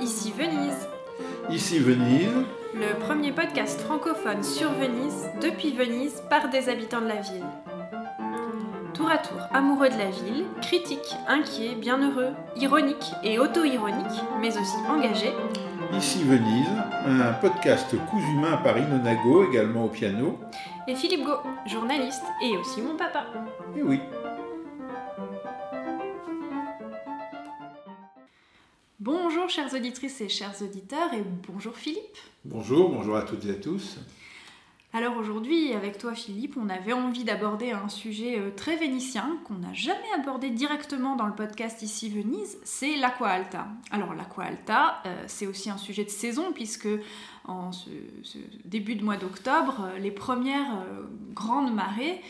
Ici Venise, Ici Venise, le premier podcast francophone sur Venise, depuis Venise, par des habitants de la ville. Tour à tour amoureux de la ville, critiques, inquiets, bienheureux, ironiques et auto-ironiques, mais aussi engagés, Ici Venise, un podcast cousu main par Inonago, également au piano. et Philippe Gau, journaliste et aussi mon papa. Et oui, chères auditrices et chers auditeurs et bonjour Philippe. bonjour, bonjour à toutes et à tous. Alors aujourd'hui, avec toi Philippe, on avait envie d'aborder un sujet euh, très vénitien qu'on n'a jamais abordé directement dans le podcast ici Venise, c'est l'aqua alta. Alors l'aqua alta, euh, c'est aussi un sujet de saison puisque en ce, ce début de mois d'octobre, euh, les premières euh, grandes marées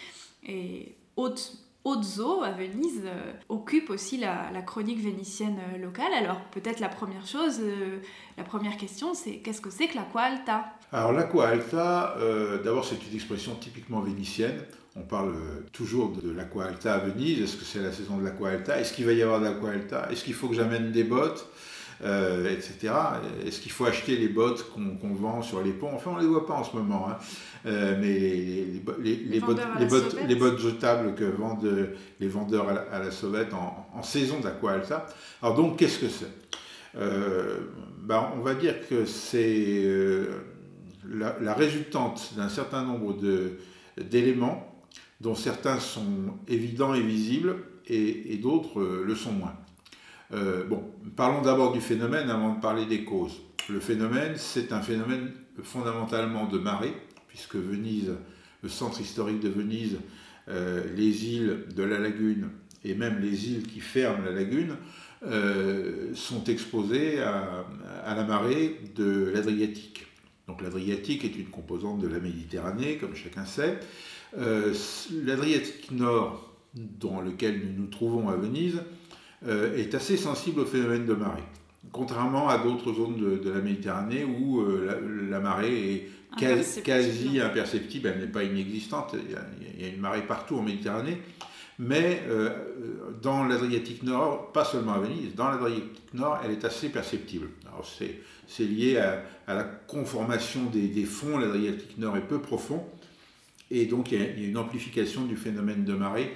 et hautes eaux à Venise euh, occupent aussi la, chronique vénitienne euh, locale. Alors peut-être la première chose, euh, la première question, c'est qu'est-ce que c'est que l'aqua alta? Alors l'aqua alta, d'abord c'est une expression typiquement vénitienne. On parle toujours de l'aqua alta à Venise. Est-ce que c'est la saison de l'aqua alta? Est-ce qu'il va y avoir de l'aqua alta? Est-ce qu'il faut que j'amène des bottes? Euh, etc. Est-ce qu'il faut acheter les bottes qu'on vend sur les ponts? Enfin, on ne les voit pas en ce moment. hein. Euh, mais les, les- les bo- les- les bottes, les jetables que vendent euh, les vendeurs à la, à la sauvette en, en saison d'Aqua Alta. Alors donc, qu'est-ce que c'est? Euh, ben, On va dire que c'est la, la résultante d'un certain nombre d'éléments dont certains sont évidents et visibles et, et d'autres le sont moins. Euh, bon, parlons d'abord du phénomène avant de parler des causes. Le phénomène, c'est un phénomène fondamentalement de marée, puisque Venise, le centre historique de Venise, euh, les îles de la lagune et même les îles qui ferment la lagune euh, sont exposées à, la marée de l'Adriatique. Donc l'Adriatique est une composante de la Méditerranée, comme chacun sait. L'Adriatique nord, dans lequel nous nous trouvons à Venise, euh, est assez sensible au phénomène de marée. Contrairement à d'autres zones de, de la Méditerranée où euh, la, la marée est quasi, Imperceptible. quasi imperceptible, elle n'est pas inexistante, il y, a, il y a une marée partout en Méditerranée, mais euh, dans l'Adriatique Nord, pas seulement à Venise, dans l'Adriatique Nord, elle est assez perceptible. C'est, c'est lié à, à la conformation des, des fonds, l'Adriatique Nord est peu profond, et donc il y a, une amplification du phénomène de marée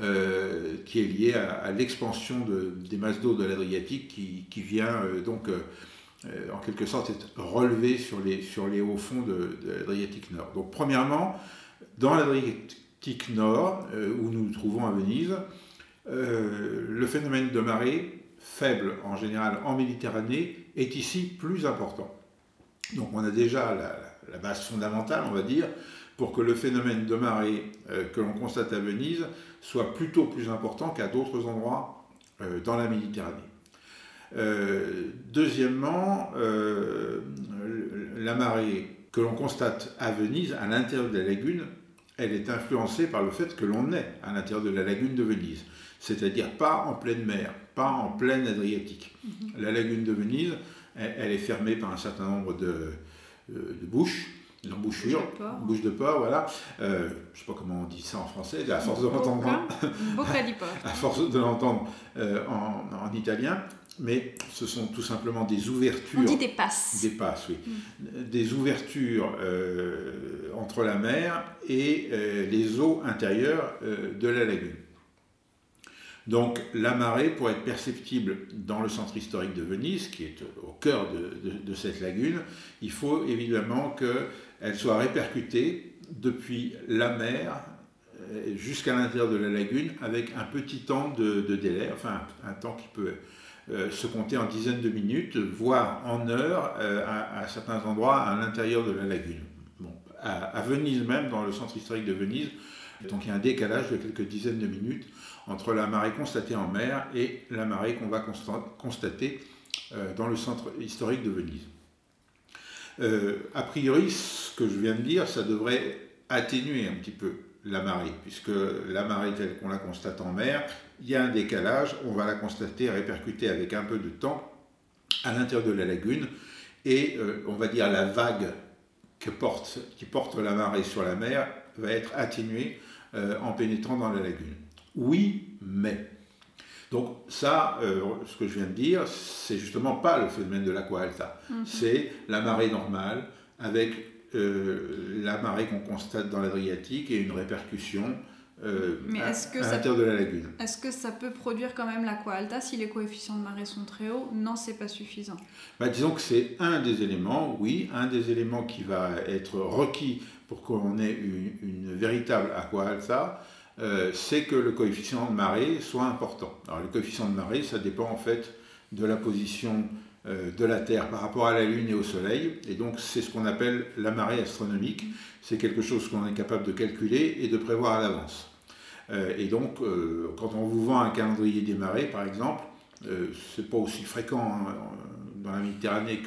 euh, qui est liée à, l'expansion de- des masses d'eau de l'Adriatique qui, vient euh, donc euh, en quelque sorte être relevée sur les, sur les hauts fonds de, l'Adriatique Nord. Donc premièrement, dans l'Adriatique Nord, où nous nous trouvons à Venise, le phénomène de marée, faible en général en Méditerranée, est ici plus important. Donc on a déjà la base fondamentale, on va dire, pour que le phénomène de marée euh, que l'on constate à Venise soit plutôt plus important qu'à d'autres endroits euh, dans la Méditerranée. Euh, deuxièmement, euh, la marée que l'on constate à Venise, à l'intérieur de la lagune, elle est influencée par le fait que l'on est à l'intérieur de la lagune de Venise, c'est-à-dire pas en pleine mer, pas en pleine Adriatique. La lagune de Venise, elle, elle est fermée par un certain nombre de, de bouches, d'embouchures, Bouches de porc. voilà. Euh, je sais pas comment on dit ça en français, à force de l'entendre à force de l'entendre euh, en, en italien, mais ce sont tout simplement des ouvertures. On dit des passes. Des passes, oui. Des ouvertures euh, entre la mer et les eaux intérieures de la lagune. Donc la marée, pour être perceptible dans le centre historique de Venise, qui est au cœur de, cette lagune, il faut évidemment qu'elle soit répercutée depuis la mer euh, jusqu'à l'intérieur de la lagune avec un petit temps de, délai, enfin un temps qui peut euh, se compter en dizaines de minutes, voire en heures euh, à, certains endroits à l'intérieur de la lagune. Bon, à Venise même, dans le centre historique de Venise, donc il y a un décalage de quelques dizaines de minutes entre la marée constatée en mer et la marée qu'on va constat- constater euh, dans le centre historique de Venise. Euh, a priori, ce que je viens de dire, ça devrait atténuer un petit peu la marée, puisque la marée telle qu'on la constate en mer, il y a un décalage, on va la constater répercuter avec un peu de temps à l'intérieur de la lagune, et euh, on va dire la vague qui porte la marée sur la mer va être atténuée euh, en pénétrant dans la lagune. Oui, mais Donc ça, euh, ce que je viens de dire, c'est justement pas le phénomène de l'aqua alta. Mhm. C'est la marée normale avec euh, la marée qu'on constate dans l'Adriatique et une répercussion euh, à, l'intérieur de la lagune. Est-ce que ça peut produire quand même l'aqua alta si les coefficients de marée sont très hauts? Non, c'est pas suffisant. Bah, disons que c'est un des éléments, oui, un des éléments qui va être requis pour qu'on ait une, véritable aqua alta. Euh, c'est que le coefficient de marée soit important. Alors le coefficient de marée, ça dépend en fait de la position euh, de la Terre par rapport à la Lune et au Soleil, et donc c'est ce qu'on appelle la marée astronomique. C'est quelque chose qu'on est capable de calculer et de prévoir à l'avance. Euh, et donc, quand on vous vend un calendrier des marées, par exemple, c'est pas aussi fréquent hein, dans la Méditerranée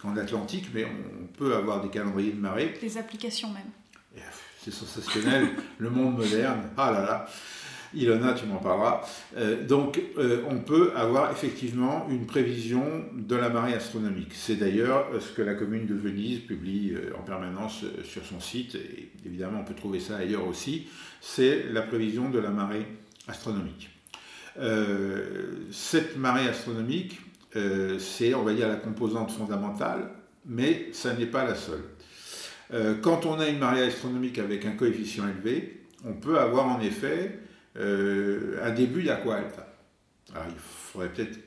qu'en Atlantique, mais on peut avoir des calendriers de marée. Des applications même. C'est sensationnel, le monde moderne, ah là là, Ilona, tu m'en parleras. Euh, donc, euh, on peut avoir effectivement une prévision de la marée astronomique. C'est d'ailleurs euh, ce que la commune de Venise publie en permanence sur son site, et évidemment, on peut trouver ça ailleurs aussi. C'est la prévision de la marée astronomique. cette marée astronomique, c'est, on va dire, la composante fondamentale, mais ça n'est pas la seule. Quand on a une marée astronomique avec un coefficient élevé, on peut avoir en effet euh, un début d'aqua alta? Alors il faudrait peut-être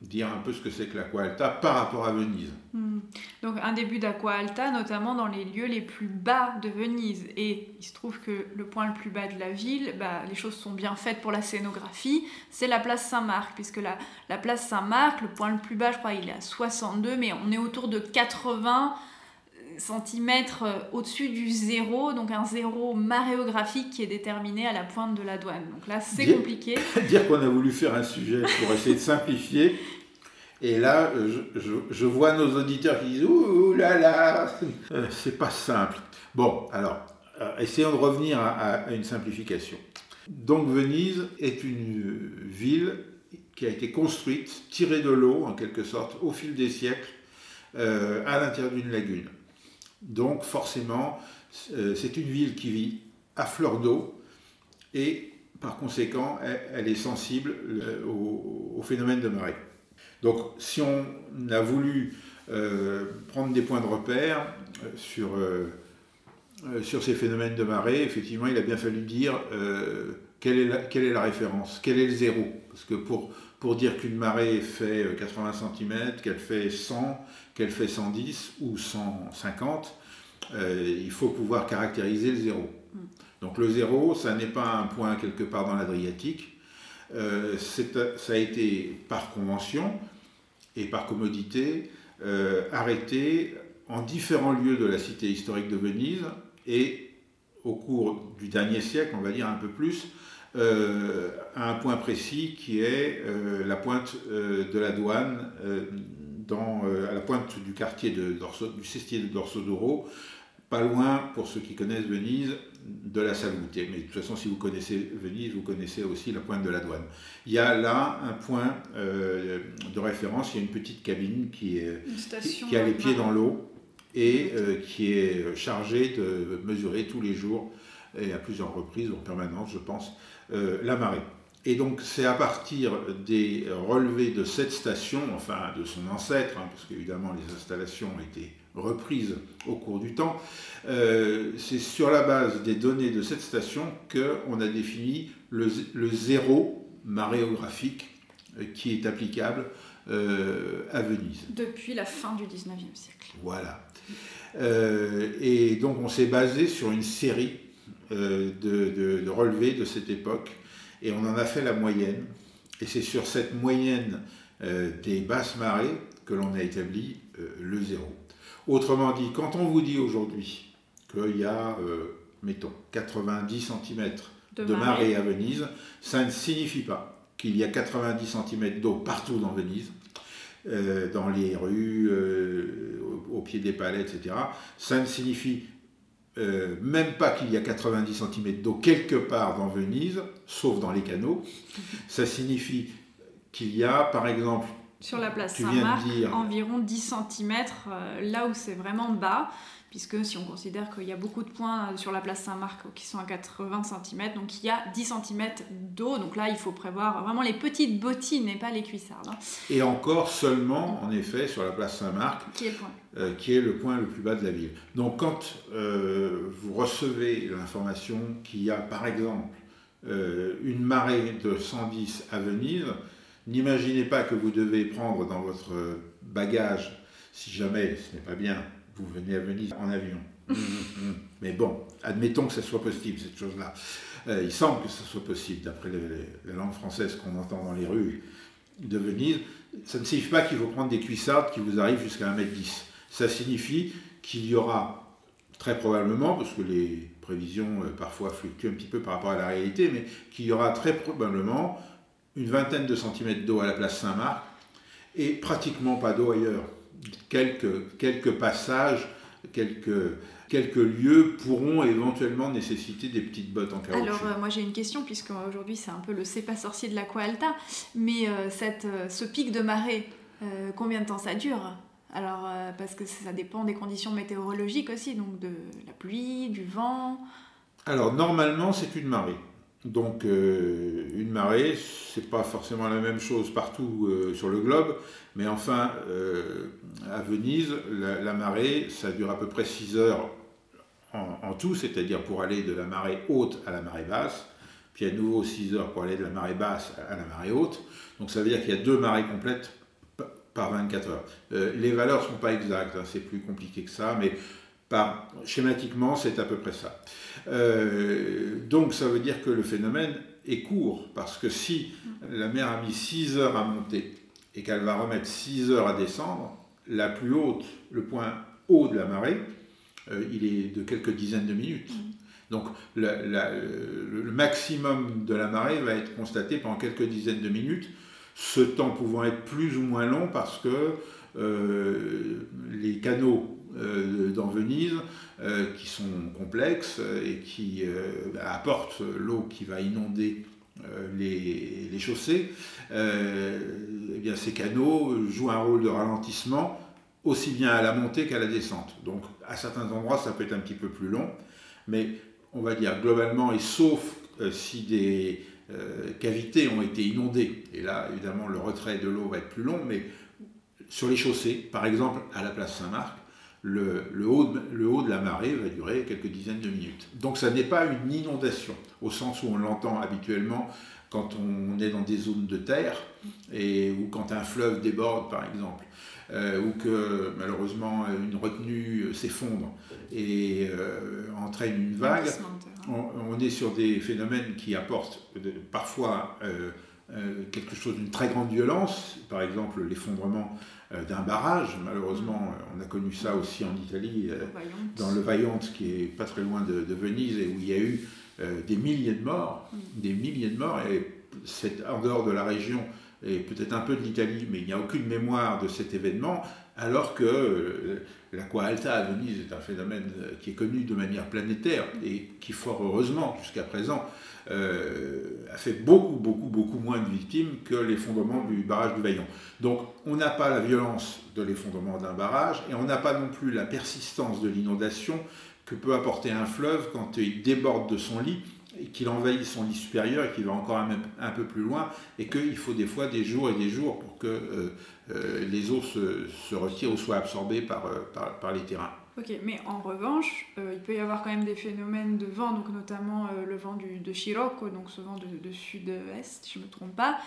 dire un peu ce que c'est que l'aqua alta par rapport à Venise. Hmm. Donc un début d'aqua alta, notamment dans les lieux les plus bas de Venise. Et il se trouve que le point le plus bas de la ville, bah, les choses sont bien faites pour la scénographie, c'est la place Saint-Marc, puisque la, la place Saint-Marc, le point le plus bas, je crois, il est à 62, mais on est autour de 80 centimètres euh, au-dessus du zéro, donc un zéro maréographique qui est déterminé à la pointe de la douane. Donc là, c'est compliqué. Dire qu'on a voulu faire un sujet pour essayer de simplifier. Et là, euh, je, vois nos auditeurs qui disent Ouh là là, euh, c'est pas simple. Bon, alors, essayons de revenir à, une simplification. Donc, Venise est une ville qui a été construite, tirée de l'eau en quelque sorte, au fil des siècles, à l'intérieur d'une lagune. Donc forcément, euh, c'est une ville qui vit à fleur d'eau et par conséquent, elle, est sensible euh, au, phénomène de marée. Donc si on a voulu euh, prendre des points de repère sur, ces phénomènes de marée, effectivement, il a bien fallu dire quelle, est la, quelle est la référence, quel est le zéro. Parce que pour, pour dire qu'une marée fait 80 cm, qu'elle fait 100, qu'elle fait 110 ou 150, euh, il faut pouvoir caractériser le zéro. Mm. Donc le zéro, ça n'est pas un point quelque part dans l'Adriatique, euh, ça a été par convention et par commodité euh, arrêté en différents lieux de la cité historique de Venise et au cours du dernier siècle, on va dire un peu plus, à un point précis qui est la pointe de la douane euh, à la pointe du quartier de du cestier de Dorsodoro, pas loin, pour ceux qui connaissent Venise, de la Salute. Mais de toute façon, si vous connaissez Venise, vous connaissez aussi la pointe de la douane. Il y a là un point euh, de référence, il y a une petite cabine qui, est, qui, a les pieds dans l'eau et euh, qui est chargée de mesurer tous les jours et à plusieurs reprises, en permanence, je pense, la marée. Et donc c'est à partir des relevés de cette station, enfin de son ancêtre, hein, parce qu'évidemment les installations ont été reprises au cours du temps, euh, c'est sur la base des données de cette station qu'on a défini le, zéro maréographique euh, qui est applicable euh, à Venise. Depuis la fin du 19e siècle. Voilà. et donc on s'est basé sur une série de relevés de cette époque et on en a fait la moyenne. Et c'est sur cette moyenne euh, des basses marées que l'on a établi euh, le zéro. Autrement dit, quand on vous dit aujourd'hui qu'il y a, euh, mettons, 90 cm de, marée. à Venise, ça ne signifie pas qu'il y a 90 cm d'eau partout dans Venise, dans les rues, au, pied des palais, etc. Ça ne signifie euh, même pas qu'il y a 90 cm d'eau quelque part dans Venise, sauf dans les canaux. Ça signifie qu'il y a, par exemple, sur la place Saint-Marc, environ 10 cm, euh, là où c'est vraiment bas. Puisque si on considère qu'il y a beaucoup de points sur la place Saint-Marc qui sont à 80 cm, donc il y a 10 cm d'eau, donc là il faut prévoir vraiment les petites bottines et pas les cuissardes. Hein. Et encore seulement, en effet, sur la place Saint-Marc, qui est le point euh, qui est le point le plus bas de la ville. Donc quand euh, vous recevez l'information qu'il y a par exemple euh, une marée de 110 à Venise, n'imaginez pas que vous devez prendre dans votre bagage, si jamais ce n'est pas bien, vous venez à Venise en avion. Mais bon, admettons que ce soit possible, cette chose-là. il semble que ce soit possible, d'après la langue française qu'on entend dans les rues de Venise. Ça ne signifie pas qu'il faut prendre des cuissardes qui vous arrivent jusqu'à 1m10 ça signifie qu'il y aura très probablement, parce que les prévisions euh, parfois fluctuent un petit peu par rapport à la réalité, mais qu'il y aura très probablement une vingtaine de centimètres d'eau à la place Saint-Marc et pratiquement pas d'eau ailleurs. Quelques, quelques passages, quelques, quelques lieux pourront éventuellement nécessiter des petites bottes en caoutchouc. Alors euh, moi j'ai une question puisque aujourd'hui c'est un peu le c'est pas sorcier de l'Aqua Alta, mais euh, cette, ce pic de marée, combien de temps ça dure? Alors, euh, parce que ça dépend des conditions météorologiques aussi, donc de la pluie, du vent. Alors, normalement, c'est une marée. Donc, euh, une marée, c'est pas forcément la même chose partout euh, sur le globe, mais enfin, à Venise, la, marée, ça dure à peu près 6 heures en, tout, c'est-à-dire pour aller de la marée haute à la marée basse, puis à nouveau 6 heures pour aller de la marée basse à la marée haute. Donc, ça veut dire qu'il y a deux marées complètes par 24 heures. Euh, les valeurs ne sont pas exactes, hein, c'est plus compliqué que ça, mais par, schématiquement, c'est à peu près ça. Euh, donc ça veut dire que le phénomène est court, parce que si la mer a mis 6 heures à monter et qu'elle va remettre 6 heures à descendre, la plus haute, le point haut de la marée, euh, il est de quelques dizaines de minutes. Mmh. Donc le maximum de la marée va être constaté pendant quelques dizaines de minutes ce temps pouvant être plus ou moins long parce que euh, les canaux euh, dans Venise, euh, qui sont complexes et qui apportent l'eau qui va inonder les, chaussées, eh ces canaux jouent un rôle de ralentissement aussi bien à la montée qu'à la descente. Donc à certains endroits, ça peut être un petit peu plus long, mais on va dire globalement, et sauf si des euh, cavités ont été inondées. Et là, évidemment, le retrait de l'eau va être plus long, mais sur les chaussées, par exemple à la place Saint-Marc, le, haut de, le, haut de, la marée va durer quelques dizaines de minutes. Donc ça n'est pas une inondation, au sens où on l'entend habituellement quand on est dans des zones de terre, et, ou quand un fleuve déborde, par exemple. Euh, ou que malheureusement une retenue s'effondre et euh, entraîne une vague, on, est sur des phénomènes qui apportent parfois euh, quelque chose d'une très grande violence, par exemple l'effondrement d'un barrage. Malheureusement, on a connu ça aussi en Italie, dans le Vaillante, qui est pas très loin de, Venise, et où il y a eu des milliers de morts, mm. des milliers de morts, et c'est en dehors de la région et peut-être un peu de l'Italie, mais il n'y a aucune mémoire de cet événement, alors que euh, l'aqua alta à Venise est un phénomène euh, qui est connu de manière planétaire et qui, fort heureusement, jusqu'à présent, euh, a fait beaucoup, beaucoup, beaucoup moins de victimes que l'effondrement du barrage du Vaillant. Donc on n'a pas la violence de l'effondrement d'un barrage et on n'a pas non plus la persistance de l'inondation que peut apporter un fleuve quand il déborde de son lit et qu'il envahit son lit supérieur et qu'il va encore un, peu plus loin, et qu'il faut des fois des jours et des jours pour que euh, euh, les eaux se, retirent ou soient absorbées par, euh, par, les terrains. Ok, mais en revanche, il peut y avoir quand même des phénomènes de vent, donc notamment le vent du, de Scirocco, donc ce vent de, sud-est, si je ne me trompe pas,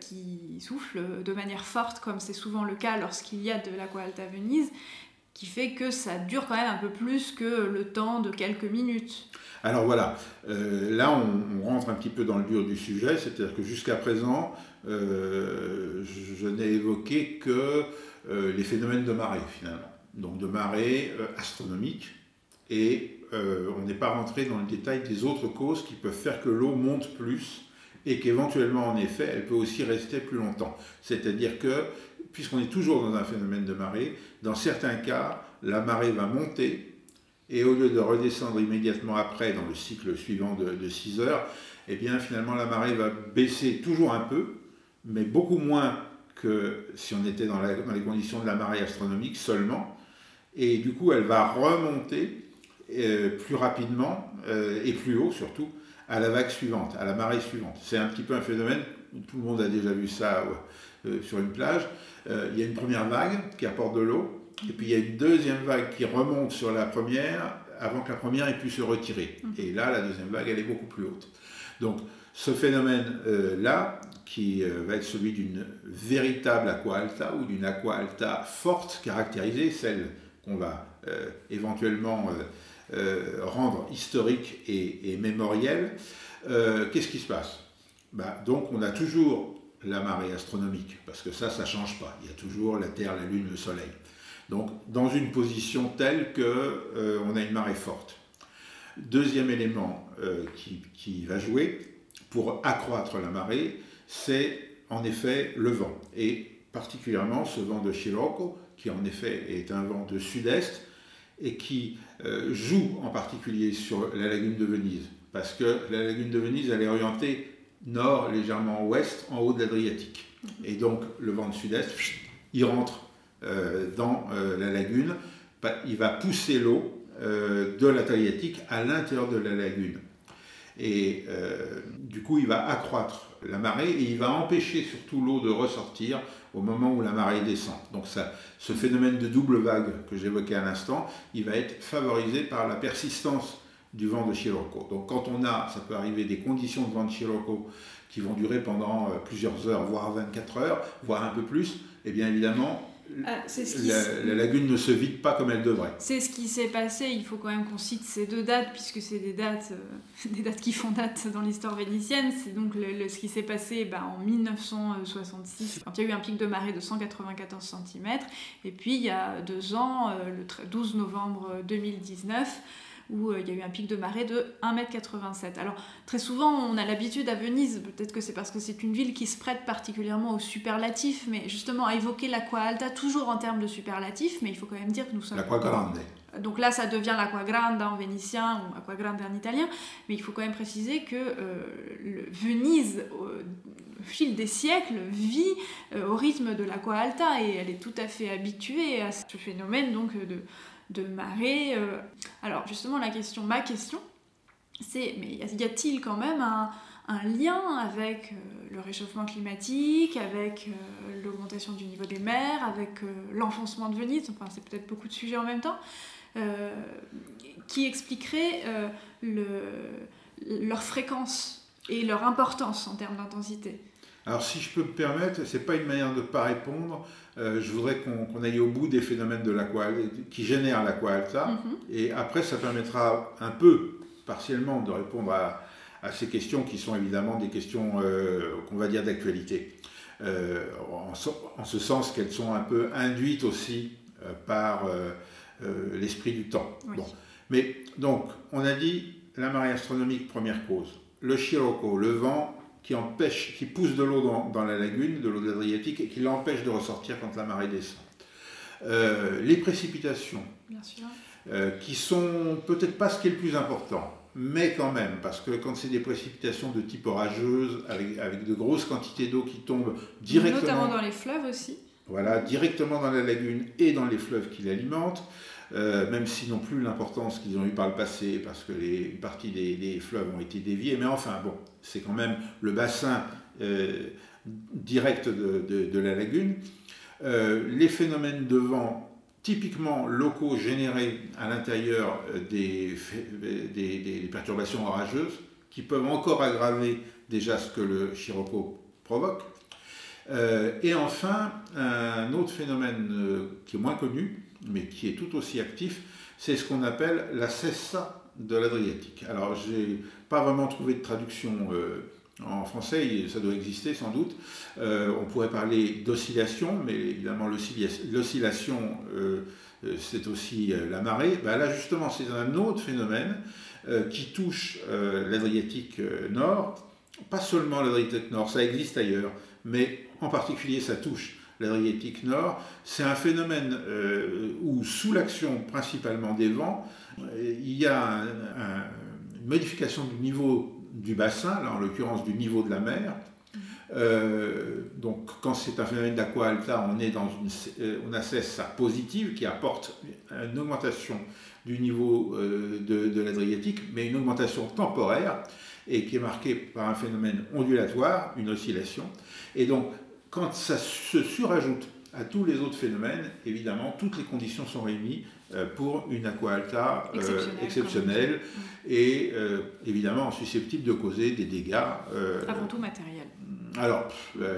qui souffle de manière forte, comme c'est souvent le cas lorsqu'il y a de l'aqua alta Venise, qui fait que ça dure quand même un peu plus que le temps de quelques minutes. Alors voilà, euh, là on, rentre un petit peu dans le dur du sujet, c'est-à-dire que jusqu'à présent, euh, je, n'ai évoqué que euh, les phénomènes de marée finalement, donc de marée astronomique, et on n'est pas rentré dans le détail des autres causes qui peuvent faire que l'eau monte plus et qu'éventuellement en effet elle peut aussi rester plus longtemps. C'est-à-dire que puisqu'on est toujours dans un phénomène de marée, dans certains cas, la marée va monter et au lieu de redescendre immédiatement après dans le cycle suivant de, 6 heures, eh bien finalement la marée va baisser toujours un peu, mais beaucoup moins que si on était dans, les conditions de la marée astronomique seulement. et du coup elle va remonter plus rapidement et plus haut surtout à la vague suivante, à la marée suivante. C'est un petit peu un phénomène, tout le monde a déjà vu ça sur une plage. il y a une première vague qui apporte de l'eau, et puis il y a une deuxième vague qui remonte sur la première avant que la première ait pu se retirer. Mmh. Et là, la deuxième vague, elle est beaucoup plus haute. Donc ce phénomène-là, qui euh, va être celui d'une véritable aqua alta ou d'une aqua alta forte, caractérisée, celle qu'on va euh, éventuellement euh, rendre historique et, mémorielle, qu'est-ce qui se passe? Bah, Donc on a toujours la marée astronomique, parce que ça, ça ne change pas. Il y a toujours la Terre, la Lune, le Soleil. Donc dans une position telle qu'on a une marée forte. Deuxième élément qui, va jouer pour accroître la marée, c'est en effet le vent. Et particulièrement ce vent de Scirocco, qui en effet est un vent de sud-est et qui euh, joue en particulier sur la lagune de Venise. Parce que la lagune de Venise, elle est orientée nord, légèrement ouest, en haut de l'Adriatique. Et donc le vent de sud-est, il rentre euh, dans euh, la lagune, il va pousser l'eau de l'Adriatique à l'intérieur de la lagune. Et du coup, il va accroître la marée et il va empêcher surtout l'eau de ressortir au moment où la marée descend. Donc ce phénomène de double vague que j'évoquais à l'instant, il va être favorisé par la persistance du vent de Scirocco. Donc quand on a, ça peut arriver, des conditions de vent de Scirocco qui vont durer pendant euh, plusieurs heures, voire 24 heures, voire un peu plus, et eh bien évidemment, ah, la, lagune ne se vide pas comme elle devrait. C'est ce qui s'est passé. Il faut quand même qu'on cite ces deux dates, puisque c'est des dates, euh, des dates qui font date dans l'histoire vénitienne. C'est donc le, ce qui s'est passé bah, en 1966, quand il y a eu un pic de marée de 194 cm. Et puis il y a deux ans, euh, le 12 novembre 2019, où euh, il y a eu un pic de marée de 1m87. Alors très souvent on a l'habitude à Venise, peut-être que c'est parce que c'est une ville qui se prête particulièrement au superlatif, mais justement à évoquer l'aqua alta toujours en termes de superlatif, mais il faut quand même dire que nous sommes... L'aqua. Donc là, ça devient l'aqua grande en vénitien ou aqua grande en italien, mais il faut quand même préciser que euh, Venise, au fil des siècles, vit euh, au rythme de l'aqua alta et elle est tout à fait habituée à ce phénomène donc de, de marée. Euh. Alors justement, la question, ma question, c'est, mais y a-t-il quand même un, lien avec euh, le réchauffement climatique, avec euh, l'augmentation du niveau des mers, avec l'enfoncement de Venise, enfin c'est peut-être beaucoup de sujets en même temps, qui expliquerait leur fréquence et leur importance en termes d'intensité. Alors si je peux me permettre, ce n'est pas une manière de ne pas répondre, euh, je voudrais qu'on aille au bout des phénomènes de l'aqua qui génèrent l'aqua alta, mhm. et après ça permettra un peu, partiellement, de répondre à, ces questions qui sont évidemment des questions euh, qu'on va dire d'actualité, euh, en, ce sens qu'elles sont un peu induites aussi par l'esprit du temps. Mais donc, on a dit la marée astronomique, première cause. Le Scirocco, le vent, qui empêche, qui pousse de l'eau dans, la lagune, de l'eau de l'Adriatique, et qui l'empêche de ressortir quand la marée descend. Euh, les précipitations, euh, qui sont peut-être pas ce qui est le plus important, mais quand même, parce que quand c'est des précipitations de type orageuse, avec, avec de grosses quantités d'eau qui tombent directement... Notamment dans les fleuves aussi. Voilà, directement dans la lagune et dans les fleuves qui l'alimentent, euh, même si non plus l'importance qu'ils ont eu par le passé, parce que une partie des, fleuves ont été déviés, mais enfin bon, c'est quand même le bassin euh, direct de, la lagune. Euh, les phénomènes de vent typiquement locaux générés à l'intérieur des, perturbations orageuses, qui peuvent encore aggraver déjà ce que le Scirocco provoque. Et enfin, un autre phénomène qui est moins connu, mais qui est tout aussi actif, c'est ce qu'on appelle la cessa de l'Adriatique. Alors, je n'ai pas vraiment trouvé de traduction euh, en français, ça doit exister sans doute. Euh, on pourrait parler d'oscillation, mais évidemment, l'oscillation, euh, c'est aussi la marée. Ben là, justement, c'est un autre phénomène qui touche l'Adriatique Nord. Pas seulement l'Adriatique Nord, ça existe ailleurs, mais en particulier, ça touche l'Adriatique Nord, c'est un phénomène euh, où, sous l'action principalement des vents, euh, il y a une modification du niveau du bassin, là en l'occurrence du niveau de la mer, donc, quand c'est un phénomène d'aqua alta, on est dans une, on assesse à positive qui apporte une augmentation du niveau de, de l'Adriatique, mais une augmentation temporaire et qui est marquée par un phénomène ondulatoire, une oscillation. Et donc, quand ça se surajoute à tous les autres phénomènes, évidemment, toutes les conditions sont réunies euh, pour une aqua alta euh, exceptionnelle et euh, évidemment susceptible de causer des dégâts. Avant tout matériels. Alors,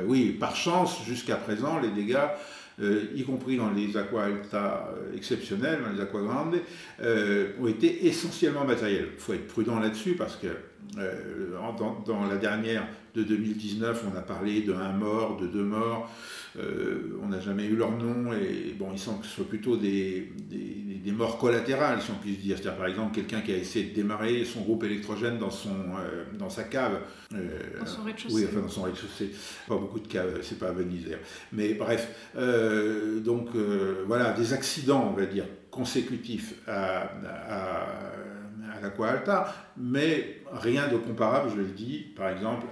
oui, par chance, jusqu'à présent, les dégâts, y compris dans les aqua alta exceptionnels, dans les aqua grandes, ont été essentiellement matériels. Il faut être prudent là-dessus parce que dans, dans, la dernière de 2019, on a parlé d'un mort, de deux morts. Euh, on n'a jamais eu leur nom et bon, il semble que ce soit plutôt des, des, morts collatérales, si on puisse dire. C'est-à-dire, par exemple, quelqu'un qui a essayé de démarrer son groupe électrogène dans, son, euh, dans sa cave. Euh, dans son rez-de-chaussée. Oui, enfin, dans son rez-de-chaussée. Pas beaucoup de caves, c'est pas à Venise Mais bref, donc voilà, des accidents, on va dire, consécutifs à, à, à l'Aqua Alta, mais rien de comparable, je le dis, par exemple,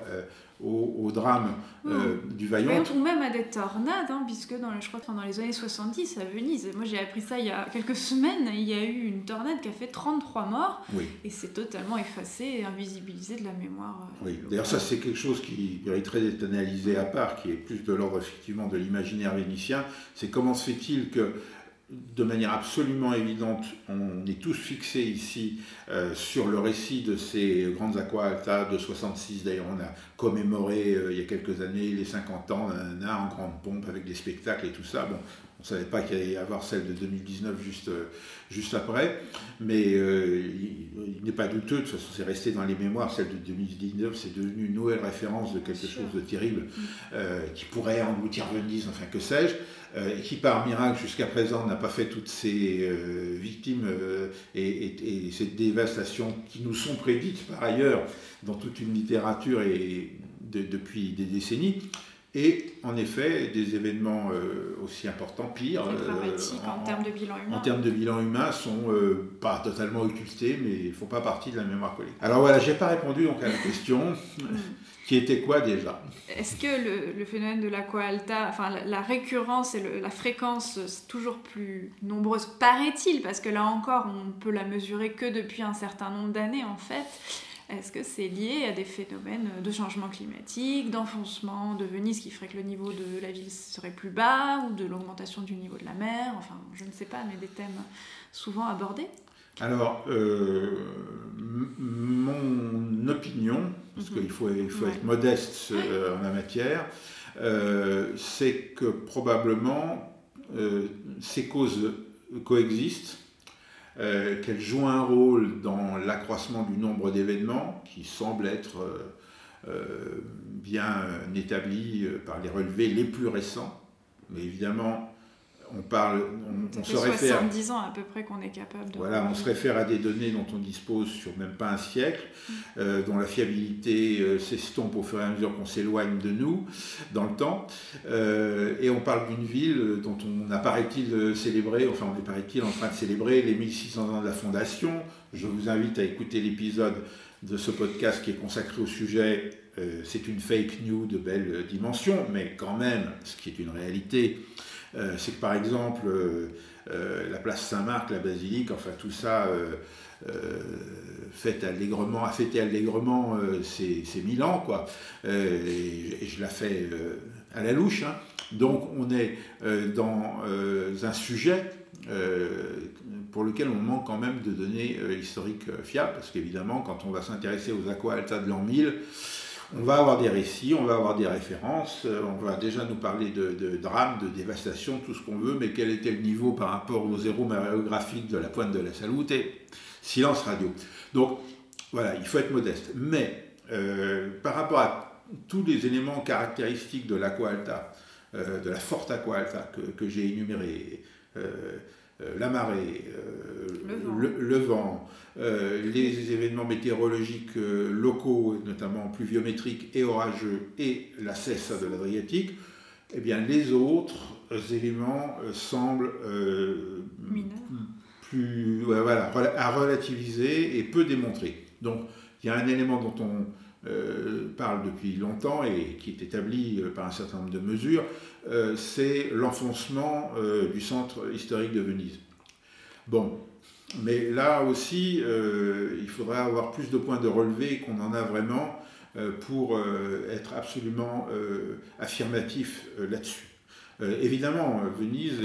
au, drame euh, du Vaillant. Ou même à des tornades, hein, puisque dans, je crois que dans les années 70 à Venise, moi j'ai appris ça il y a quelques semaines, il y a eu une tornade qui a fait 33 morts, et c'est totalement effacé et invisibilisé de la mémoire. Euh, oui, d'ailleurs ça c'est quelque chose qui mériterait d'être analysé à part, qui est plus de l'ordre effectivement de l'imaginaire vénitien, c'est comment se fait-il que de manière absolument évidente, on est tous fixés ici euh, sur le récit de ces grandes aqua alta de 66. D'ailleurs, on a commémoré euh, il y a quelques années les 50 ans en grande pompe avec des spectacles et tout ça. Bon, on ne savait pas qu'il allait y avoir celle de 2019 juste, euh, juste après, mais il, n'est pas douteux, de toute façon c'est resté dans les mémoires, celle de 2019, c'est devenu une nouvelle référence de quelque chose de terrible mm. qui pourrait engloutir Venise, enfin que sais-je. Euh, qui par miracle jusqu'à présent n'a pas fait toutes ces euh, victimes euh, et, ces dévastations qui nous sont prédites par ailleurs dans toute une littérature et depuis des décennies. Et en effet, des événements aussi importants, pires, en, termes de bilan humain, en termes de bilan humain sont pas totalement occultés, mais ne font pas partie de la mémoire collective. Alors voilà, j'ai pas répondu donc à la question. Mm qui était quoi déjà? Est-ce que le, phénomène de l'aqua alta, enfin la, récurrence et la fréquence toujours plus nombreuse, paraît-il, parce que là encore on peut la mesurer que depuis un certain nombre d'années en fait, est-ce que c'est lié à des phénomènes de changement climatique, d'enfoncement de Venise qui ferait que le niveau de la ville serait plus bas, ou de l'augmentation du niveau de la mer? Enfin, je ne sais pas, mais des thèmes souvent abordés. Alors, euh, mon opinion, parce qu'il faut, il faut être modeste euh, en la matière, euh, c'est que probablement ces causes coexistent, qu'elles jouent un rôle dans l'accroissement du nombre d'événements qui semble être bien établi par les relevés les plus récents. Mais évidemment, on parle, on, se réfère. 70 ans à peu près qu'on est capable de. Voilà, on se réfère à des données dont on dispose sur même pas un siècle, mm. euh, dont la fiabilité euh, s'estompe au fur et à mesure qu'on s'éloigne de nous dans le temps. Euh, et on parle d'une ville dont on a, paraît-il, célébré, enfin, on est, paraît-il, en train de célébrer les 1600 ans de la fondation. Je vous invite à écouter l'épisode de ce podcast qui est consacré au sujet. C'est une fake news de belle dimension, mais quand même, ce qui est une réalité. Euh, c'est que par exemple, euh, euh, la place Saint-Marc, la basilique, enfin tout ça fait allègrement, a fêté allègrement ces, mille ans, quoi. Et, je la fais à la louche. Hein. Donc on est dans un sujet pour lequel on manque quand même de données historiques fiables, parce qu'évidemment, quand on va s'intéresser aux aqua alta de l'an 1000, on va avoir des récits, on va avoir des références, euh, on va déjà nous parler de, drames, de dévastation, tout ce qu'on veut, mais quel était le niveau par rapport au zéro maréographique de la pointe de la Salute Silence radio. Donc voilà, il faut être modeste. Mais euh, par rapport à tous les éléments caractéristiques de l'aqua alta, euh, de la forte aqua alta que, j'ai énuméré, la marée, le vent, euh, les événements météorologiques euh, locaux, notamment pluviométriques et orageux, et la cesse de l'Adriatique, eh bien, les autres éléments euh, semblent plus voilà, à relativiser et peu démontrer. Donc, il y a un élément dont on parle depuis longtemps et qui est établi par un certain nombre de mesures, c'est l'enfoncement du centre historique de Venise. Bon, mais là aussi, il faudrait avoir plus de points de relevé qu'on en a vraiment pour être absolument affirmatif là-dessus. évidemment, Venise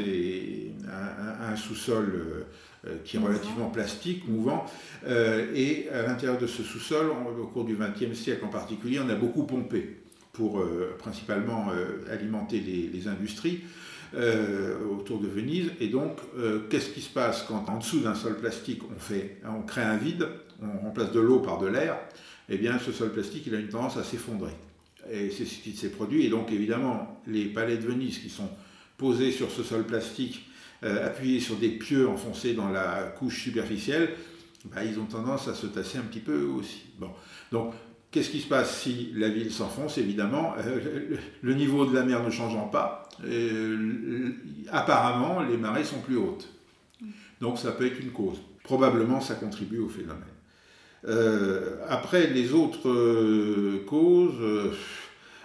a un sous-sol euh, qui est relativement plastique, mouvant. Euh, et à l'intérieur de ce sous-sol, au cours du XXe siècle en particulier, on a beaucoup pompé pour euh, principalement alimenter les, industries. autour de Venise. Et donc, qu'est-ce qui se passe quand en dessous d'un sol plastique, on, fait, on crée un vide, on remplace de l'eau par de l'air Eh bien, ce sol plastique, il a une tendance à s'effondrer. Et c'est ce qui s'est produit. Et donc, évidemment, les palais de Venise qui sont posés sur ce sol plastique euh, appuyés sur des pieux enfoncés dans la couche superficielle, bah, ils ont tendance à se tasser un petit peu aussi. Bon. Donc, qu'est-ce qui se passe si la ville s'enfonce Évidemment, euh, le niveau de la mer ne changeant pas, euh, apparemment, les marées sont plus hautes. Donc, ça peut être une cause. Probablement, ça contribue au phénomène. après, les autres causes,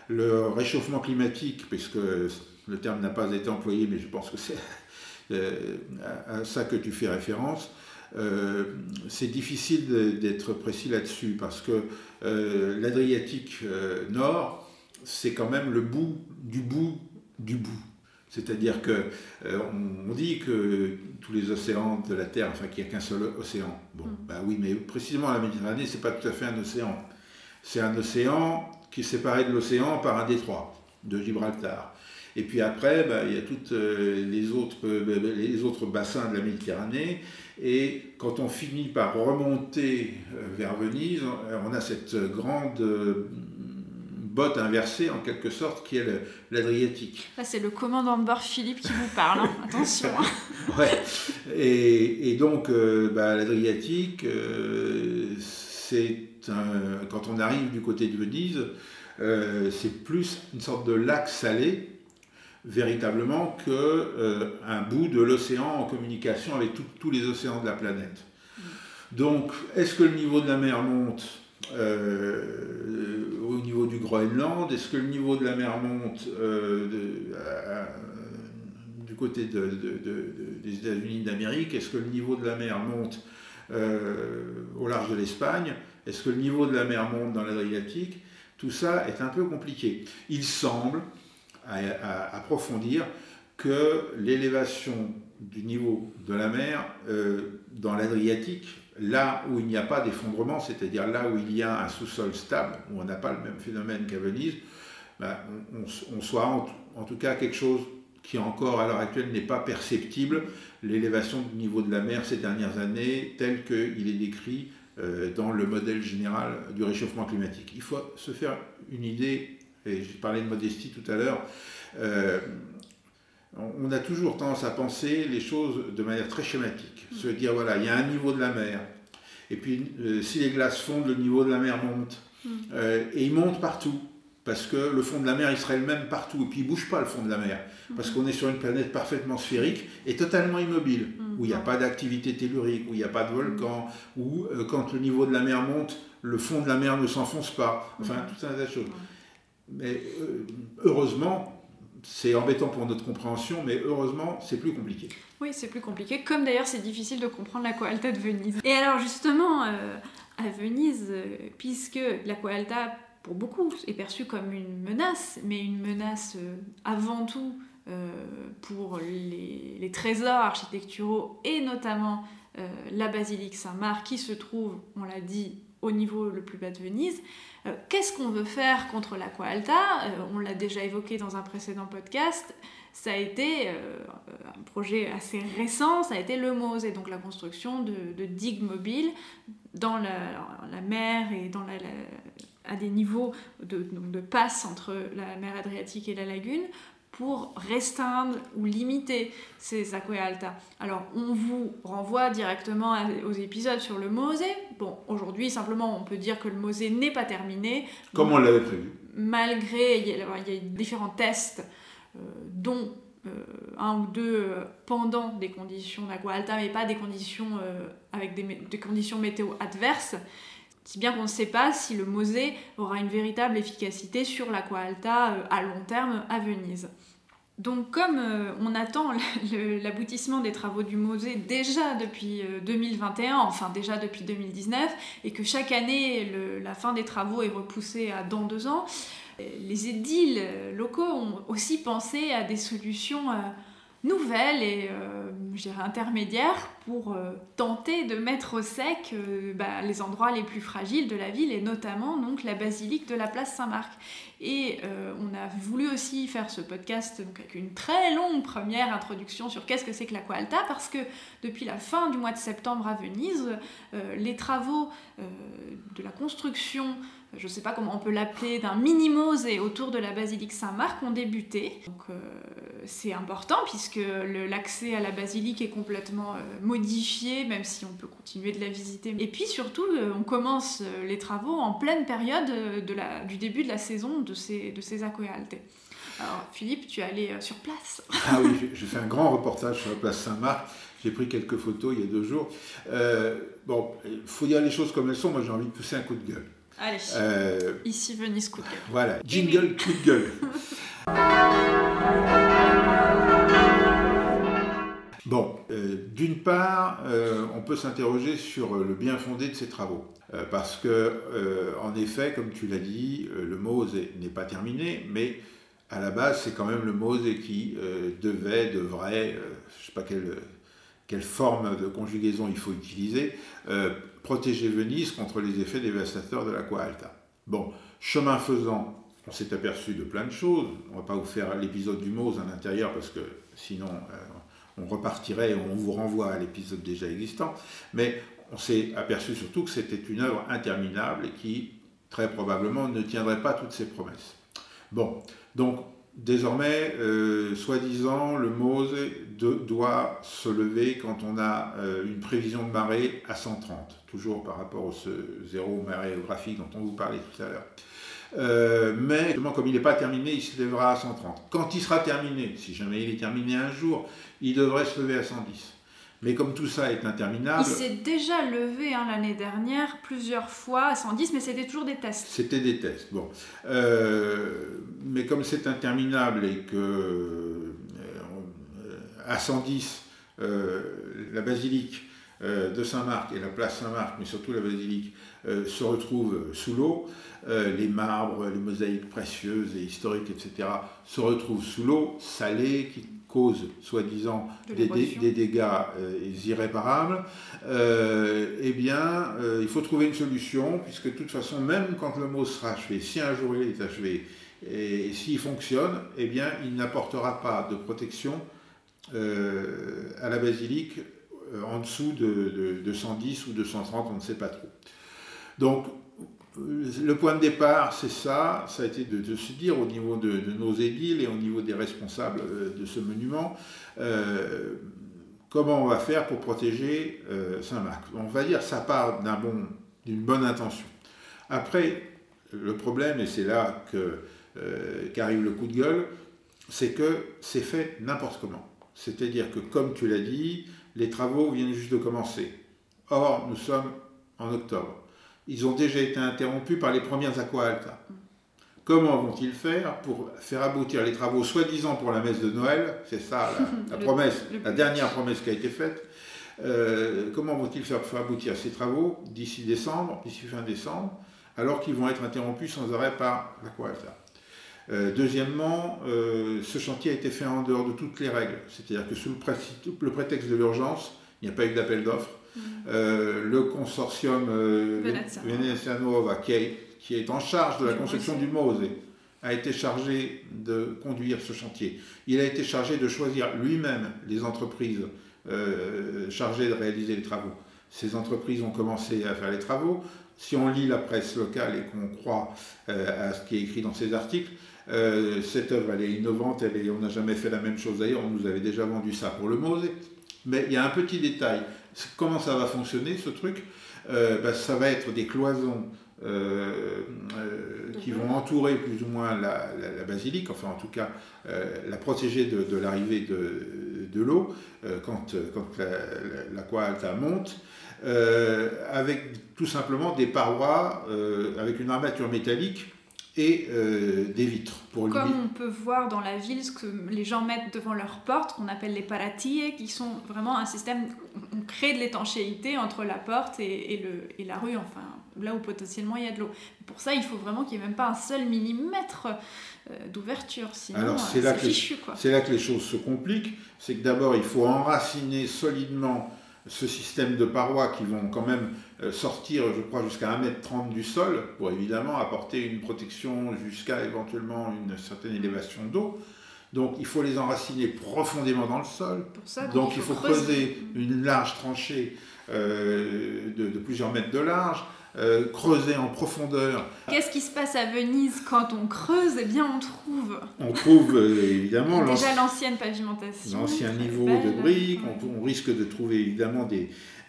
le réchauffement climatique, puisque le terme n'a pas été employé, mais je pense que c'est euh, à, ça que tu fais référence. Euh, c'est difficile d'être précis là-dessus parce que euh, l'Adriatique Nord, c'est quand même le bout du bout du bout. C'est-à-dire que on dit que tous les océans de la Terre, enfin qu'il n'y a qu'un seul océan. Bon, mm. bah oui, mais précisément la Méditerranée, c'est pas tout à fait un océan. C'est un océan qui est séparé de l'océan par un détroit de Gibraltar. Et puis après, bah, il y a tous euh, les, autres, euh, bah, bah, les autres bassins de la Méditerranée. Et quand on finit par remonter euh, vers Venise, on a cette grande botte inversée en quelque sorte qui est l'Adriatique. C'est le commandant de bord Philippe qui vous parle, hein. attention. ouais. Et, donc, l'Adriatique, c'est quand on arrive du côté de Venise, c'est plus une sorte de lac salé véritablement qu'un euh, bout de l'océan en communication avec tous les océans de la planète. Donc, est-ce que le niveau de la mer monte euh, au niveau du Groenland? Est-ce que le niveau de la mer monte euh, du côté des États-Unis d'Amérique? Est-ce que le niveau de la mer monte au large de l'Espagne? Est-ce que le niveau de la mer monte dans l'Adriatique? Tout ça est un peu compliqué. Il semble à, approfondir que l'élévation du niveau de la mer euh, dans l'Adriatique, là où il n'y a pas d'effondrement, c'est-à-dire là où il y a un sous-sol stable, où on n'a pas le même phénomène qu'à Venise, ben, on, soit en, tout cas quelque chose qui encore à l'heure actuelle n'est pas perceptible, l'élévation du niveau de la mer ces dernières années, tel qu'il est décrit euh, dans le modèle général du réchauffement climatique. Il faut se faire une idée et j'ai parlé de modestie tout à l'heure, euh, on a toujours tendance à penser les choses de manière très schématique. Mm. Se dire, voilà, il y a un niveau de la mer, et puis euh, si les glaces fondent, le niveau de la mer monte. Mm. Euh, et il monte partout, parce que le fond de la mer, il serait le même partout, et puis il ne bouge pas le fond de la mer, mm. parce qu'on est sur une planète parfaitement sphérique et totalement immobile, où il n'y a pas d'activité tellurique, où il n'y a pas de volcan, où quand le niveau de la mer monte, le fond de la mer ne s'enfonce pas, enfin tout un tas de choses. Mais euh, heureusement, c'est embêtant pour notre compréhension, mais heureusement, c'est plus compliqué. Oui, c'est plus compliqué, comme d'ailleurs c'est difficile de comprendre l'Aqualta de Venise. Et alors justement, euh, à Venise, euh, puisque l'Aqualta, pour beaucoup, est perçue comme une menace, mais une menace avant tout pour les, trésors architecturaux et notamment la basilique Saint-Marc qui se trouve, on l'a dit, au niveau le plus bas de Venise. Euh, qu'est-ce qu'on veut faire contre l'Aqua Alta euh, On l'a déjà évoqué dans un précédent podcast. Ça a été euh, un projet assez récent, ça a été le MOSE, et donc la construction de, digues mobiles dans la, mer et dans à des niveaux de, passe entre la mer Adriatique et la lagune pour restreindre ou limiter ces alta. Alors, on vous renvoie directement aux épisodes sur le Mosée. Bon, aujourd'hui, simplement, on peut dire que le Mosée n'est pas terminé. Comme on l'avait prévu. Malgré, il y a, différents tests, euh, dont euh, un ou deux euh, pendant des conditions d'Aqua Alta, mais pas des conditions avec des, des conditions météo adverses Si bien qu'on ne sait pas si le Mosée aura une véritable efficacité sur l'Aqua Alta à long terme à Venise. Donc comme euh, on attend l'aboutissement des travaux du Mosée déjà depuis 2021, euh, enfin déjà depuis 2019, et que chaque année la fin des travaux est repoussée à dans deux ans, les édiles locaux ont aussi pensé à des solutions euh, nouvelles et euh, intermédiaires pour euh, tenter de mettre au sec euh, bah, les endroits les plus fragiles de la ville et notamment donc la basilique de la place Saint-Marc. Et on a voulu aussi faire ce podcast avec une très longue première introduction sur qu'est-ce que c'est que l'Aqua Alta parce que depuis la fin du mois de septembre à Venise, les travaux de la construction je ne sais pas comment on peut l'appeler, d'un mini-mosée autour de la basilique Saint-Marc ont débuté. Donc euh, c'est important puisque l'accès à la basilique est complètement euh, modifié, même si on peut continuer de la visiter. Et puis surtout, euh, on commence les travaux en pleine période de la, du début de la saison de ces, de ces. Alors Philippe, tu es allé sur place. ah oui, j'ai fait un grand reportage sur la place Saint-Marc. J'ai pris quelques photos il y a deux jours. bon, il faut dire les choses comme elles sont. Moi, j'ai envie de pousser un coup de gueule. Allez, euh, ici Venise coup de gueule. Voilà, jingle coup de gueule. Bon, euh, d'une part, euh, on peut s'interroger sur le bien fondé de ces travaux. parce que, en effet, comme tu l'as dit, le Mose n'est pas terminé, mais à la base, c'est quand même le Mose qui devait, devrait, je ne sais pas quelle, quelle, forme de conjugaison il faut utiliser, protéger Venise contre les effets dévastateurs de l'Aqua Alta. Bon, chemin faisant, on s'est aperçu de plein de choses. On ne va pas vous faire l'épisode du Mose à l'intérieur parce que sinon euh, on repartirait et on vous renvoie à l'épisode déjà existant. Mais on s'est aperçu surtout que c'était une œuvre interminable et qui très probablement ne tiendrait pas toutes ses promesses. Bon, donc Désormais, euh, soi-disant, le Mose doit se lever quand on a euh, une prévision de marée à 130, toujours par rapport au ce zéro maréographique dont on vous parlait tout à l'heure. Euh, mais comme il n'est pas terminé, il se lèvera à 130. Quand il sera terminé, si jamais il est terminé un jour, il devrait se lever à 110. Mais comme tout ça est interminable. Il s'est déjà levé hein, l'année dernière plusieurs fois à 110, mais c'était toujours des tests. C'était des tests, bon. Euh, mais comme c'est interminable et que euh, à 110, euh, la basilique de Saint-Marc et la place Saint-Marc, mais surtout la basilique, se retrouvent sous l'eau, les marbres, les mosaïques précieuses et historiques, etc., se retrouvent sous l'eau, salées, qui cause soi-disant des, dégâts euh, irréparables, euh, eh bien, euh, il faut trouver une solution, puisque de toute façon, même quand le mot sera achevé, si un jour il est achevé, et, s'il fonctionne, eh bien, il n'apportera pas de protection à la basilique en dessous de, de, 110 ou de 130, on ne sait pas trop. Donc, le point de départ, c'est ça, ça a été de, se dire au niveau de, nos édiles et au niveau des responsables euh, de ce monument, euh, comment on va faire pour protéger euh, Saint-Marc. On va dire ça part d'un bon, d'une bonne intention. Après, le problème, et c'est là qu'arrive le coup de gueule, c'est que c'est fait n'importe comment. C'est-à-dire que, comme tu l'as dit, les travaux viennent juste de commencer. Or, nous sommes en octobre ils ont déjà été interrompus par les premières aqua alta. Comment vont-ils faire pour faire aboutir les travaux soi-disant pour la messe de Noël? C'est ça la, promesse, la dernière promesse qui a été faite. Euh, comment vont-ils faire pour faire aboutir ces travaux d'ici décembre, d'ici fin décembre, alors qu'ils vont être interrompus sans arrêt par l'Aqua Alta? Euh, deuxièmement, euh, ce chantier a été fait en dehors de toutes les règles, c'est-à-dire que sous le, prétexte de l'urgence, il n'y a pas eu d'appel d'offres, euh, le consortium euh, Veneziano qui, est en charge de la construction du Mose, a été chargé de conduire ce chantier. Il a été chargé de choisir lui-même les entreprises chargées de réaliser les travaux. Ces entreprises ont commencé à faire les travaux. Si on lit la presse locale et qu'on croit à ce qui est écrit dans ces articles, cette œuvre elle est innovante, elle on n'a jamais fait la même chose d'ailleurs, on nous avait déjà vendu ça pour le Mose. Mais il y a un petit détail, Comment ça va fonctionner ce truc? Euh, bah, Ça va être des cloisons qui vont entourer plus ou moins la, basilique, enfin en tout cas la protéger de, l'arrivée de, l'eau quand, quand l'aqua alta monte. avec tout simplement des parois avec une armature métallique et euh, des vitres. Pour Comme on peut voir dans la ville ce que les gens mettent devant leur porte, qu'on appelle les paratilles, qui sont vraiment un système, on crée de l'étanchéité entre la porte et, le, et, la rue, enfin là où potentiellement il y a de l'eau. Pour ça, il faut vraiment qu'il n'y ait même pas un seul millimètre euh, d'ouverture, sinon Alors, c'est là, c'est là que les choses se compliquent, c'est que d'abord il faut enraciner solidement ce système de parois qui vont quand même euh, sortir, je crois, jusqu'à 1m30 du sol, pour évidemment apporter une protection jusqu'à éventuellement une certaine élévation d'eau. Donc il faut les enraciner profondément dans le sol. Donc il faut, creuser. une large tranchée euh, de, plusieurs mètres de large euh, creuser en profondeur. Qu'est-ce qui se passe à Venise quand on creuse? Eh bien, on trouve. On trouve euh, évidemment déjà l'ancienne pavimentation, l'ancien niveau de briques. On, risque de trouver évidemment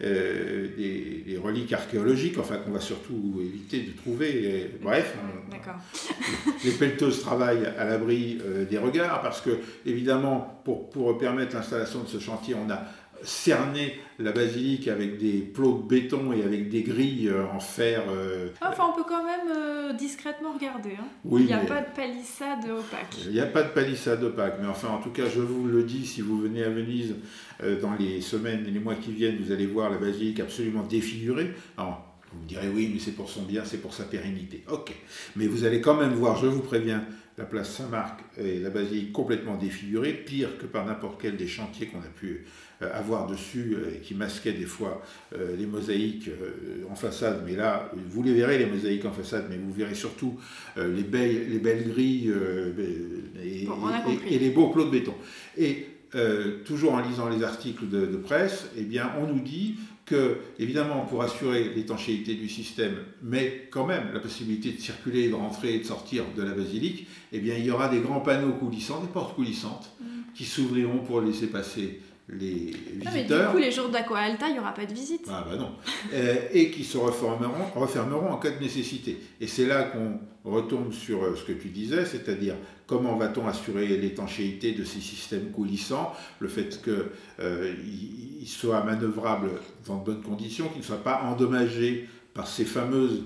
euh, des, des, reliques archéologiques, enfin qu'on va surtout éviter de trouver. bref, les pelleteuses travaillent à l'abri des regards parce que évidemment, pour, pour permettre l'installation de ce chantier, on a cerner la basilique avec des plots de béton et avec des grilles euh, en fer. Euh, enfin, on peut quand même euh, discrètement regarder. Hein. il n'y a pas de palissade opaque. Il n'y a pas de palissade opaque, mais enfin, en tout cas, je vous le dis, si vous venez à Venise dans les semaines et les mois qui viennent, vous allez voir la basilique absolument défigurée. Alors, vous me direz oui, mais c'est pour son bien, c'est pour sa pérennité. Ok. Mais vous allez quand même voir, je vous préviens, la place Saint-Marc et la basilique complètement défigurée, pire que par n'importe quel des chantiers qu'on a pu euh, avoir dessus, euh, qui masquait des fois euh, les mosaïques en façade. Mais là, vous les verrez, les mosaïques en façade, mais vous verrez surtout les, belles, les belles grilles et, les beaux plots de béton. Et toujours en lisant les articles de, presse, eh bien, on nous dit que, évidemment, pour assurer l'étanchéité du système, mais quand même la possibilité de circuler, de rentrer et de sortir de la basilique, eh bien, il y aura des grands panneaux coulissants, des portes coulissantes, mm. qui s'ouvriront pour laisser passer les visiteurs. mais du coup, les jours d'Aqua Alta, il n'y aura pas de visite. Ah bah non. Euh, et qui se refermeront, refermeront en cas de nécessité. Et c'est là qu'on retombe sur euh, ce que tu disais, c'est-à-dire comment va-t-on assurer l'étanchéité de ces systèmes coulissants, le fait qu'ils euh, soient manœuvrables dans de bonnes conditions, qu'ils ne soient pas endommagés par ces fameuses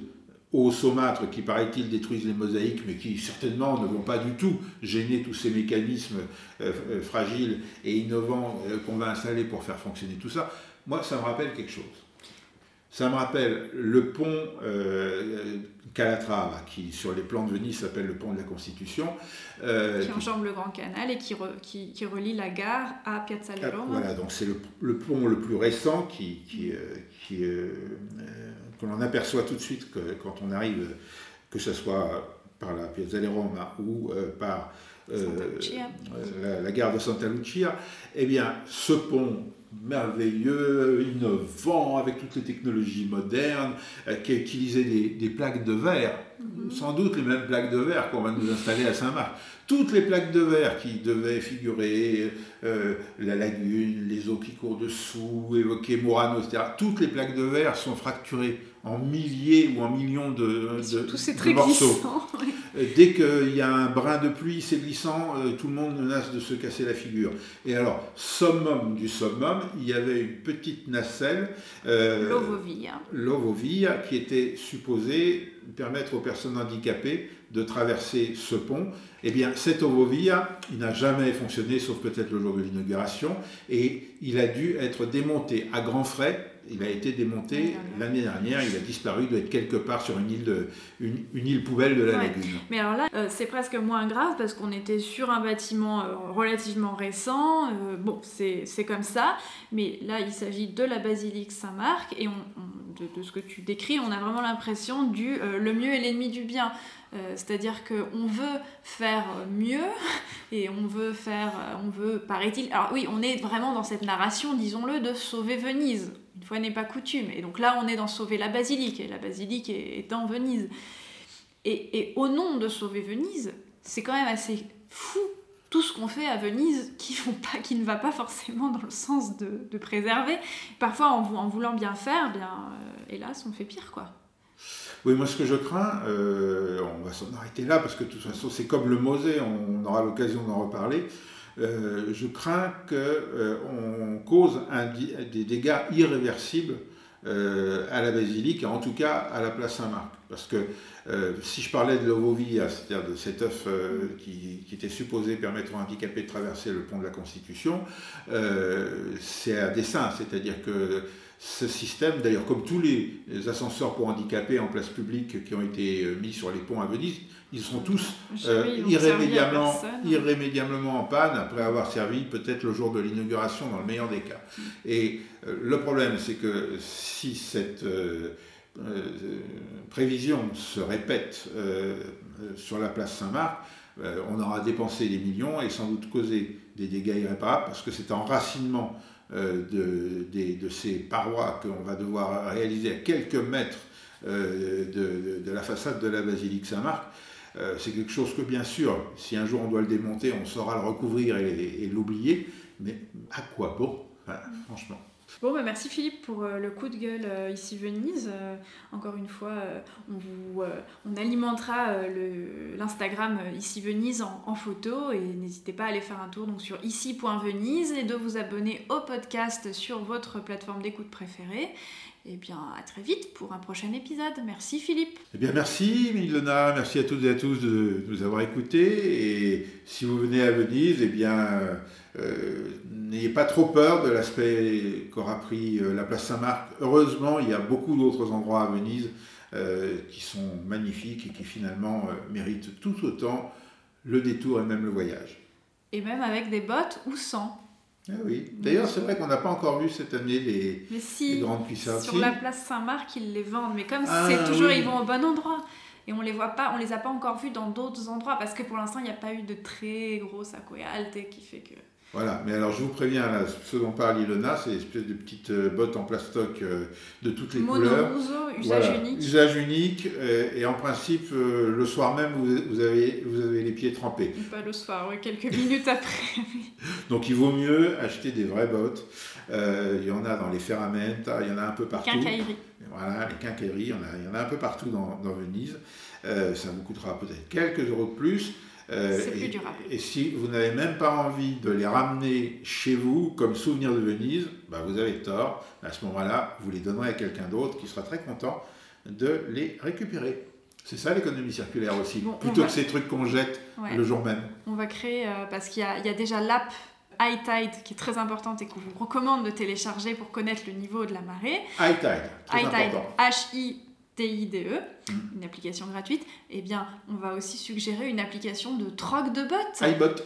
aux saumâtres qui, paraît-il, détruisent les mosaïques, mais qui certainement ne vont pas du tout gêner tous ces mécanismes euh, euh, fragiles et innovants euh, qu'on va installer pour faire fonctionner tout ça, moi, ça me rappelle quelque chose. Ça me rappelle le pont Calatrava, qui sur les plans de Venise s'appelle le pont de la Constitution. qui enjambe le Grand Canal et qui, qui, relie la gare à Piazza ah, Roma. Voilà, donc c'est le, pont le plus récent qui, qui, qui que l'on aperçoit tout de suite que, quand on arrive, que ce soit par la Piazza di Roma ou euh, par euh, euh, la, gare de Santa Lucia, eh bien, ce pont merveilleux, innovant, avec toutes les technologies modernes, qui a utilisé des, plaques de verre. Sans doute les mêmes plaques de verre qu'on va nous installer à Saint-Marc. Toutes les plaques de verre qui devaient figurer la lagune, les eaux qui courent dessous, évoquer Murano, etc., toutes les plaques de verre sont fracturées en milliers ou en millions de, de, morceaux. Euh, dès qu'il y a un brin de pluie, c'est glissant, euh, tout le monde menace de se casser la figure. Et alors, summum du summum, il y avait une petite nacelle, euh, l'ovovia. l'ovovia, qui était supposée permettre aux personnes handicapées de traverser ce pont. Eh bien, cet ovovia, il n'a jamais fonctionné, sauf peut-être le jour de l'inauguration, et il a dû être démonté à grands frais il a été démonté l'année dernière, il a disparu, il doit être quelque part sur une île, de, une, île poubelle de la lagune. Mais alors là, euh, c'est presque moins grave parce qu'on était sur un bâtiment euh, relativement récent. Euh, bon, c'est comme ça. Mais là, il s'agit de la basilique Saint-Marc et de, ce que tu décris, on a vraiment l'impression du le mieux est l'ennemi du bien. C'est-à-dire qu'on veut faire mieux et on veut faire, on veut, paraît-il. Alors oui, on est vraiment dans cette narration, disons-le, de sauver Venise une fois n'est pas coutume. Et donc là, on est dans sauver la basilique, et la basilique est, en Venise. Et, au nom de sauver Venise, c'est quand même assez fou tout ce qu'on fait à Venise qui, ne va pas forcément dans le sens de, préserver. Parfois, en, voulant bien faire, euh, hélas, on fait pire, quoi. Oui, moi ce que je crains, euh, on va s'en arrêter là parce que de toute façon c'est comme le Mosée, on aura l'occasion d'en reparler. Euh, je crains qu'on cause des dégâts irréversibles à la basilique, en tout cas à la place Saint-Marc. Parce que si je parlais de l'ovovia, c'est-à-dire de cet œuf qui, qui, était supposé permettre aux handicapés de traverser le pont de la Constitution, c'est à dessein, c'est-à-dire que ce système, d'ailleurs comme tous les ascenseurs pour handicapés en place publique qui ont été euh, mis sur les ponts à Venise, ils sont tous euh, irrémédiablement, en panne après avoir servi peut-être le jour de l'inauguration dans le meilleur des cas. Mm. Et euh, le problème c'est que si cette prévision se répète sur la place Saint-Marc, on aura dépensé des millions et sans doute causé des dégâts irréparables parce que c'est enracinement euh, de, de, ces parois qu'on va devoir réaliser à quelques mètres euh, de, la façade de la basilique Saint-Marc, euh, c'est quelque chose que bien sûr, si un jour on doit le démonter, on saura le recouvrir et, l'oublier, mais à quoi bon? Franchement. Bon, bah merci Philippe pour euh, le coup de gueule euh, ici Venise. Euh, encore une fois, on, vous, alimentera l'Instagram ici Venise en, photo et n'hésitez pas à aller faire un tour donc, sur ici.venise et de vous abonner au podcast sur votre plateforme d'écoute préférée. Et bien, à très vite pour un prochain épisode. Merci Philippe. Eh bien, merci Milena, merci à toutes et à tous de nous avoir écoutés. Et si vous venez à Venise, eh bien, euh, n'ayez pas trop peur de l'aspect qu'aura pris euh, la place Saint-Marc. Heureusement, il y a beaucoup d'autres endroits à Venise euh, qui sont magnifiques et qui finalement méritent tout autant le détour et même le voyage. Et même avec des bottes ou sans. Ah oui. D'ailleurs, c'est vrai qu'on n'a pas encore vu cette année les, grandes puissances. Sur la place Saint-Marc, ils les vendent, mais comme ah c'est toujours, ils vont au bon endroit. Et on les voit pas, on les a pas encore vus dans d'autres endroits parce que pour l'instant, il n'y a pas eu de très gros alte qui fait que. Voilà, mais alors je vous préviens, là, ce dont parle Ilona, c'est une espèce de petites euh, bottes en plastoc euh, de toutes les couleurs. usage unique. Usage unique, euh, et en principe, le soir même, vous, avez, vous avez les pieds trempés. Pas le soir, quelques minutes après. Donc il vaut mieux acheter des vraies bottes. il y en a dans les ferramenta, il y en a un peu partout. Quincailleries. Voilà, les quincailleries, il y en a, il y en a un peu partout dans, dans Venise. ça vous coûtera peut-être quelques euros de plus. Euh, et, et, si vous n'avez même pas envie de les ramener chez vous comme souvenir de Venise, bah vous avez tort. À ce moment-là, vous les donnerez à quelqu'un d'autre qui sera très content de les récupérer. C'est ça l'économie circulaire aussi, plutôt que ces trucs qu'on jette le jour même. On va créer, euh, parce qu'il y, y, a déjà l'app High Tide qui est très importante et qu'on vous recommande de télécharger pour connaître le niveau de la marée. High Tide, High Tide, H-I TIDE, mm. une application gratuite, eh bien, on va aussi suggérer une application de troc de bottes. iBot.